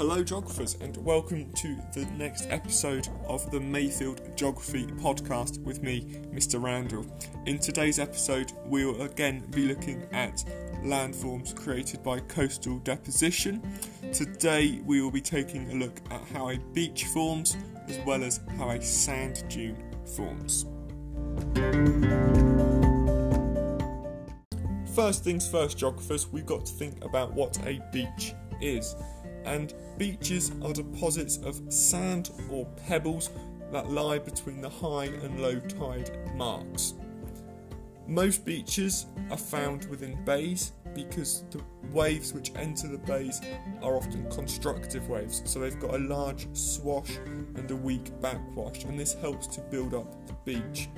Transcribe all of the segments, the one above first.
Hello, geographers, and welcome to the next episode of the Mayfield Geography Podcast with me, Mr. Randall. In today's episode, we will again be looking at landforms created by coastal deposition. Today, we will be taking a look at how a beach forms as well as how a sand dune forms. First things first, geographers, we've got to think about what a beach is. And beaches are deposits of sand or pebbles that lie between the high and low tide marks. Most beaches are found within bays because the waves which enter the bays are often constructive waves, so they've got a large swash and a weak backwash, and this helps to build up the beach.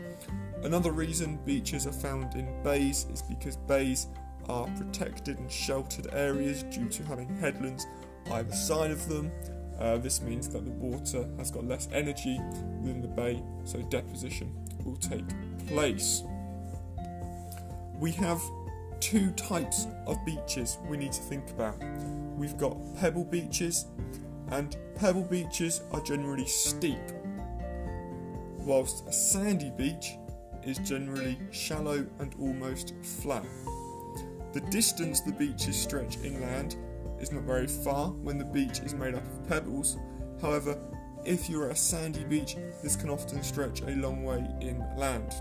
Another reason beaches are found in bays is because bays are protected and sheltered areas due to having headlands either side of them. Uh, this means that the water has got less energy within the bay, so deposition will take place. We have two types of beaches we need to think about. We've got pebble beaches, and pebble beaches are generally steep, whilst a sandy beach is generally shallow and almost flat. The distance the beaches stretch inland is not very far when the beach is made up of pebbles. However, if you're at a sandy beach, this can often stretch a long way inland.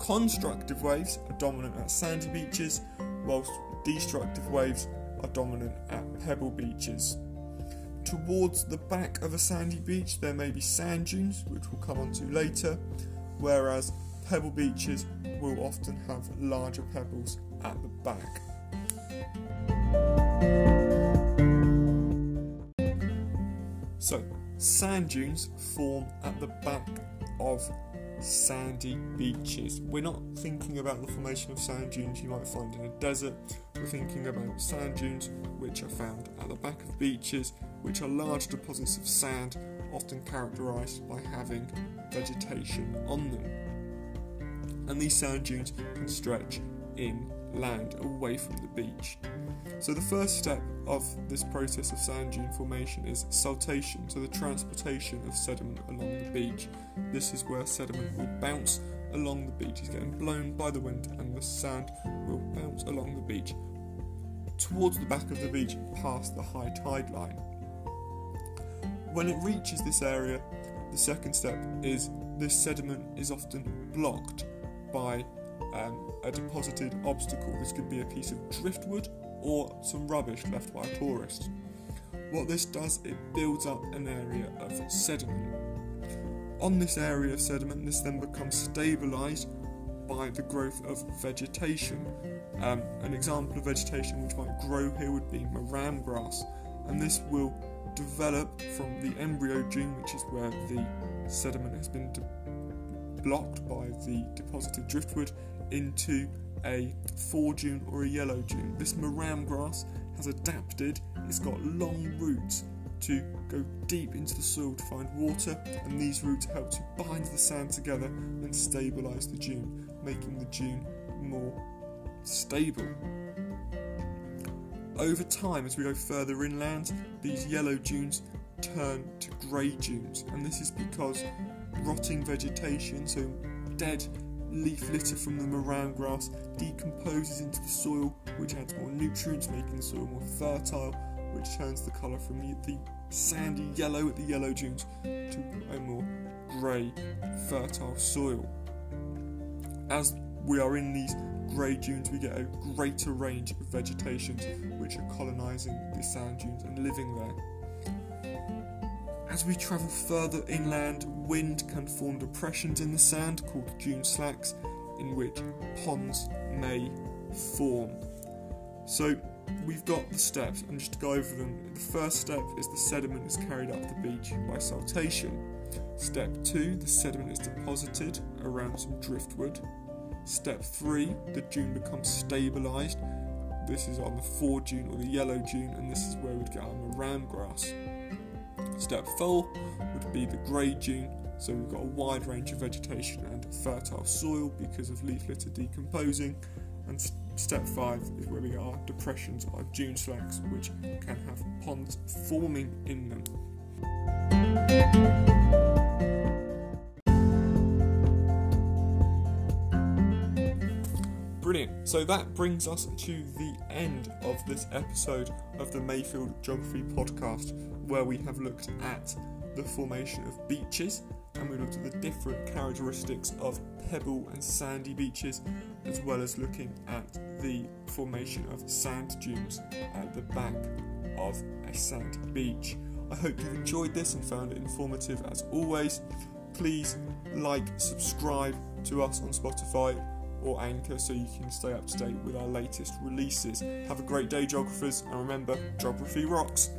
Constructive waves are dominant at sandy beaches, whilst destructive waves are dominant at pebble beaches. Towards the back of a sandy beach, there may be sand dunes, which we'll come on to later, whereas pebble beaches will often have larger pebbles at the back. So, sand dunes form at the back of sandy beaches. We're not thinking about the formation of sand dunes you might find in a desert. We're thinking about sand dunes which are found at the back of beaches, which are large deposits of sand, often characterized by having vegetation on them. And these sand dunes can stretch inland away from the beach. So, the first step of this process of sand dune formation is saltation, so the transportation of sediment along the beach. This is where sediment will bounce along the beach, it's getting blown by the wind, and the sand will bounce along the beach towards the back of the beach past the high tide line. When it reaches this area, the second step is this sediment is often blocked by um, a deposited obstacle. This could be a piece of driftwood or some rubbish left by a tourist. What this does, it builds up an area of sediment. On this area of sediment, this then becomes stabilised by the growth of vegetation. Um, an example of vegetation which might grow here would be marram grass, and this will develop from the embryo dune, which is where the sediment has been de- blocked by the deposited driftwood, into a fore dune or a yellow dune. This marram grass has adapted, it's got long roots to go deep into the soil to find water, and these roots help to bind the sand together and stabilise the dune, making the dune more stable. Over time, as we go further inland, these yellow dunes turn to grey dunes, and this is because rotting vegetation, so dead leaf litter from the marram grass decomposes into the soil, which adds more nutrients, making the soil more fertile, which turns the colour from the, the sandy yellow at the yellow dunes to a more grey, fertile soil. As we are in these grey dunes, we get a greater range of vegetations which are colonising the sand dunes and living there. As we travel further inland, wind can form depressions in the sand called dune slacks, in which ponds may form. So we've got the steps, and just to go over them, the first step is the sediment is carried up the beach by saltation. Step 2, the sediment is deposited around some driftwood. Step 3, the dune becomes stabilised. This is on the fore dune or the yellow dune, and this is where we'd get our marram grass. Step 4 would be the grey dune, so we've got a wide range of vegetation and fertile soil because of leaf litter decomposing. And step five is where we are depressions are dune slacks, which can have ponds forming in them. Brilliant. So that brings us to the end of this episode of the Mayfield Geography Podcast, where we have looked at the formation of beaches and we looked at the different characteristics of pebble and sandy beaches, as well as looking at the formation of sand dunes at the back of a sandy beach. I hope you've enjoyed this and found it informative as always. Please like, subscribe to us on Spotify or Anchor so you can stay up to date with our latest releases. Have a great day, geographers, and remember, geography rocks.